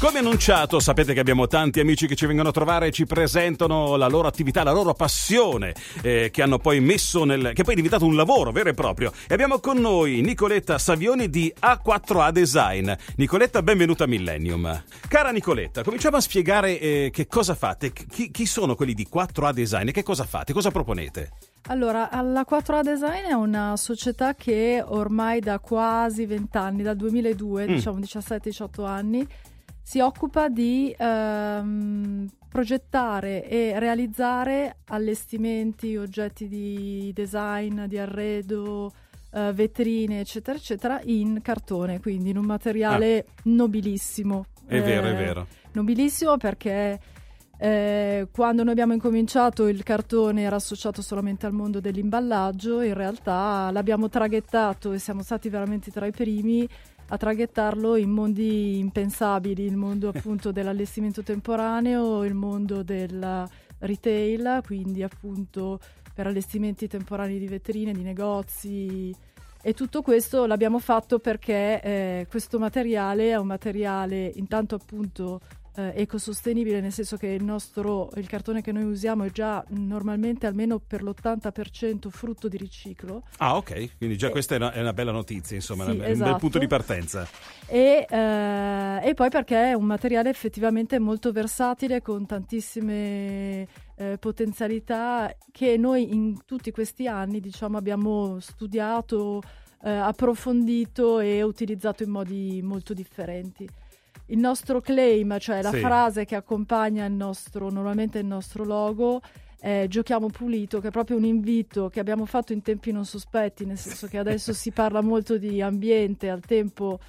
Come annunciato, sapete che abbiamo tanti amici che ci vengono a trovare e ci presentano la loro attività, la loro passione, eh, che hanno poi messo nel. che poi è diventato un lavoro vero e proprio. E abbiamo con noi Nicoletta Savioni di A4A Design. Nicoletta, benvenuta a Millennium. Cara Nicoletta, cominciamo a spiegare eh, che cosa fate, chi, chi sono quelli di 4A Design e che cosa fate, cosa proponete? Allora, la 4A Design è una società che ormai da quasi 20 anni, dal 2002, mm. diciamo 17-18 anni, si occupa di ehm, progettare e realizzare allestimenti, oggetti di design, di arredo, eh, vetrine, eccetera, eccetera, in cartone, quindi in un materiale ah. nobilissimo. È eh, vero, è vero. Nobilissimo perché eh, quando noi abbiamo incominciato il cartone era associato solamente al mondo dell'imballaggio, in realtà l'abbiamo traghettato e siamo stati veramente tra i primi a traghettarlo in mondi impensabili, il mondo appunto dell'allestimento temporaneo, il mondo del retail, quindi appunto per allestimenti temporanei di vetrine, di negozi. E tutto questo l'abbiamo fatto perché eh, questo materiale è un materiale intanto appunto eh, ecosostenibile, nel senso che il nostro il cartone che noi usiamo è già normalmente almeno per l'80% frutto di riciclo. Ah, ok, quindi già e, questa è una, è una, bella notizia, insomma, sì, è un bel punto di partenza. E, eh, e, poi perché è un materiale effettivamente molto versatile con tantissime eh, potenzialità che noi in tutti questi anni, diciamo, abbiamo studiato, eh, approfondito e utilizzato in modi molto differenti il nostro claim, cioè la sì. frase che accompagna il nostro, normalmente il nostro logo, è Giochiamo pulito, che è proprio un invito che abbiamo fatto in tempi non sospetti, nel senso che adesso si parla molto di ambiente, al tempo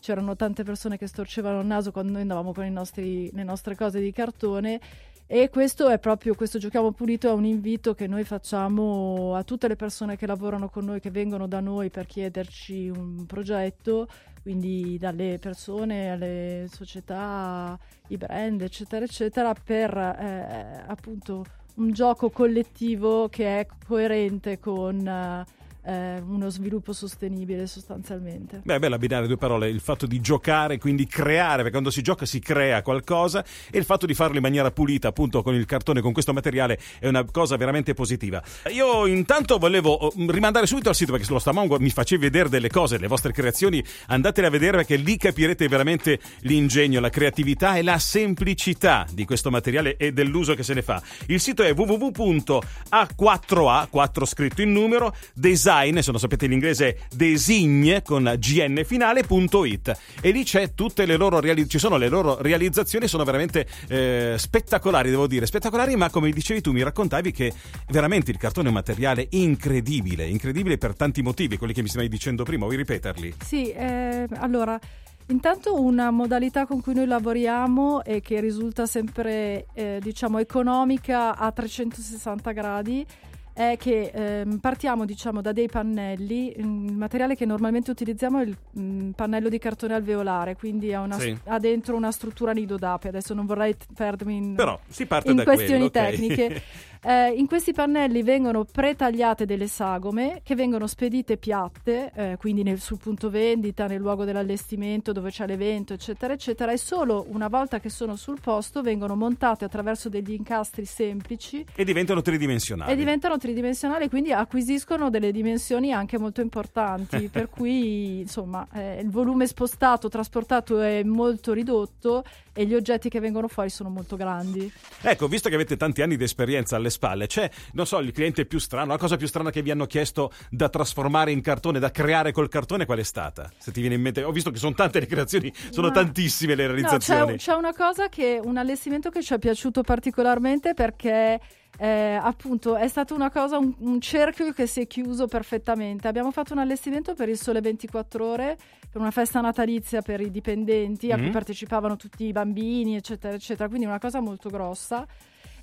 c'erano tante persone che storcevano il naso quando noi andavamo con nostri, le nostre cose di cartone e questo è proprio, questo Giochiamo Pulito è un invito che noi facciamo a tutte le persone che lavorano con noi, che vengono da noi per chiederci un progetto, quindi dalle persone alle società, i brand, eccetera, eccetera, per eh, appunto un gioco collettivo che è coerente con... Eh, eh, uno sviluppo sostenibile sostanzialmente. Beh, bella abbinare due parole, il fatto di giocare, quindi creare, perché quando si gioca si crea qualcosa e il fatto di farlo in maniera pulita, appunto con il cartone, con questo materiale, è una cosa veramente positiva. Io intanto volevo oh, rimandare subito al sito perché sullo Stamongo mi facevi vedere delle cose, le vostre creazioni, andatele a vedere perché lì capirete veramente l'ingegno, la creatività e la semplicità di questo materiale e dell'uso che se ne fa. Il sito è www.a4a, 4 scritto in numero, design design, se non sapete l'inglese design con gn finale.it e lì c'è tutte le loro reali- le loro realizzazioni, sono veramente eh, spettacolari, devo dire, spettacolari, ma come dicevi tu mi raccontavi che veramente il cartone è un materiale incredibile, incredibile per tanti motivi, quelli che mi stavi dicendo prima, vuoi ripeterli? Sì, eh, allora Intanto una modalità con cui noi lavoriamo e che risulta sempre eh, diciamo economica a 360 gradi è che ehm, partiamo diciamo da dei pannelli mm, il materiale che normalmente utilizziamo è il mh, mm, pannello di cartone alveolare quindi ha, una, sì. ha, dentro una struttura nido d'ape adesso non vorrei perdermi in, Però, si parte in questioni quello, tecniche okay. Eh, in questi pannelli vengono pretagliate delle sagome che vengono spedite piatte, eh, quindi nel, sul punto vendita, nel luogo dell'allestimento dove c'è l'evento, eccetera, eccetera, e solo una volta che sono sul posto vengono montate attraverso degli incastri semplici. E diventano tridimensionali. E diventano tridimensionali, quindi acquisiscono delle dimensioni anche molto importanti, per cui insomma eh, il volume spostato, trasportato è molto ridotto e gli oggetti che vengono fuori sono molto grandi. Ecco, visto che avete tanti anni di esperienza alle spalle, c'è, non so, il cliente più strano, la cosa più strana che vi hanno chiesto da trasformare in cartone, da creare col cartone, qual è stata? Se ti viene in mente, ho visto che sono tante le creazioni, sono Ma... tantissime le realizzazioni. No, c'è, c'è una cosa che, un allestimento che ci è piaciuto particolarmente perché eh, appunto è stata una cosa, un, un, cerchio che si è chiuso perfettamente. Abbiamo fatto un allestimento per il Sole 24 Ore, per una festa natalizia per i dipendenti mm-hmm. a cui mm-hmm. partecipavano tutti i bambini, eccetera, eccetera. Quindi una cosa molto grossa.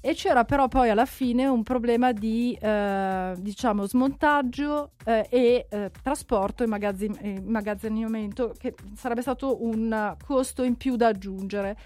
E c'era però poi alla fine un problema di eh, diciamo smontaggio eh, e eh, trasporto e magazzin- immagazzinamento che sarebbe stato un costo in più da aggiungere.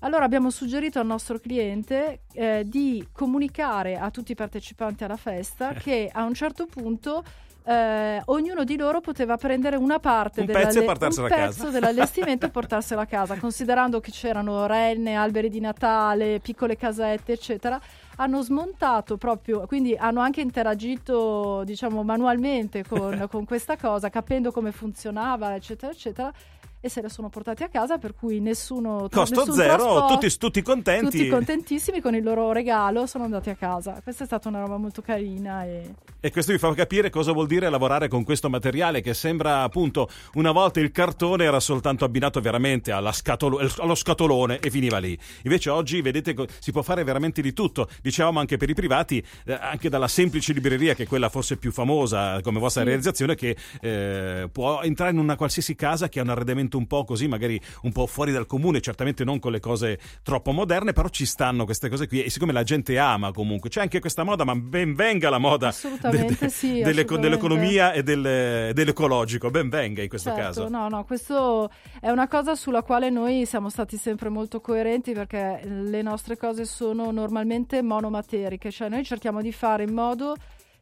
Allora abbiamo suggerito al nostro cliente eh, di comunicare a tutti i partecipanti alla festa che a un certo punto eh, ognuno di loro poteva prendere una parte un della, pezzo, un pezzo dell'allestimento e portarselo a casa, considerando che c'erano renne, alberi di Natale, piccole casette, eccetera. Hanno smontato proprio, quindi hanno anche interagito, diciamo, manualmente con, con questa cosa, capendo come funzionava, eccetera, eccetera e se le sono portati a casa per cui nessuno costo nessun zero tutti, tutti, contenti. tutti contentissimi con il loro regalo sono andati a casa. Questa è stata una roba molto carina e... e questo vi fa capire cosa vuol dire lavorare con questo materiale che sembra appunto una volta il cartone era soltanto abbinato veramente scatolo, allo scatolone e finiva lì. Invece oggi vedete si può fare veramente di tutto. Dicevamo anche per i privati eh, anche dalla semplice libreria che è quella forse più famosa come vostra sì. realizzazione che eh, può entrare in una qualsiasi casa che ha un arredamento un po' così, magari un po' fuori dal comune, certamente non con le cose troppo moderne, però ci stanno queste cose qui e siccome la gente ama comunque, c'è anche questa moda, ma ben venga la moda de- de- sì, delle, dell'economia e del, dell'ecologico, ben venga in questo certo, caso. No, no, questo è una cosa sulla quale noi siamo stati sempre molto coerenti perché le nostre cose sono normalmente monomateriche, cioè noi cerchiamo di fare in modo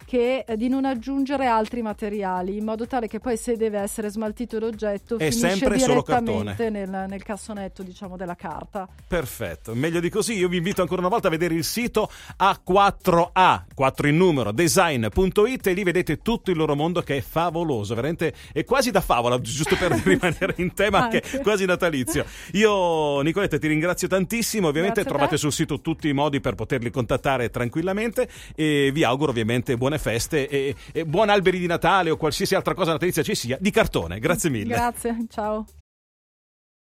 che eh, di non aggiungere altri materiali, in modo tale che poi se deve essere smaltito l'oggetto è finisce direttamente nel, nel, cassonetto diciamo, della carta. Perfetto, meglio di così. Io vi invito ancora una volta a vedere il sito A4A, 4 in numero, design.it e lì vedete tutto il loro mondo che è favoloso, veramente è quasi da favola, giusto per rimanere in tema anche quasi natalizio. Io Nicoletta ti ringrazio tantissimo, ovviamente trovate sul sito tutti i modi per poterli contattare tranquillamente e vi auguro ovviamente buone feste e, e buon alberi di Natale o qualsiasi altra cosa natalizia ci sia di cartone. Grazie mille. Grazie, ciao.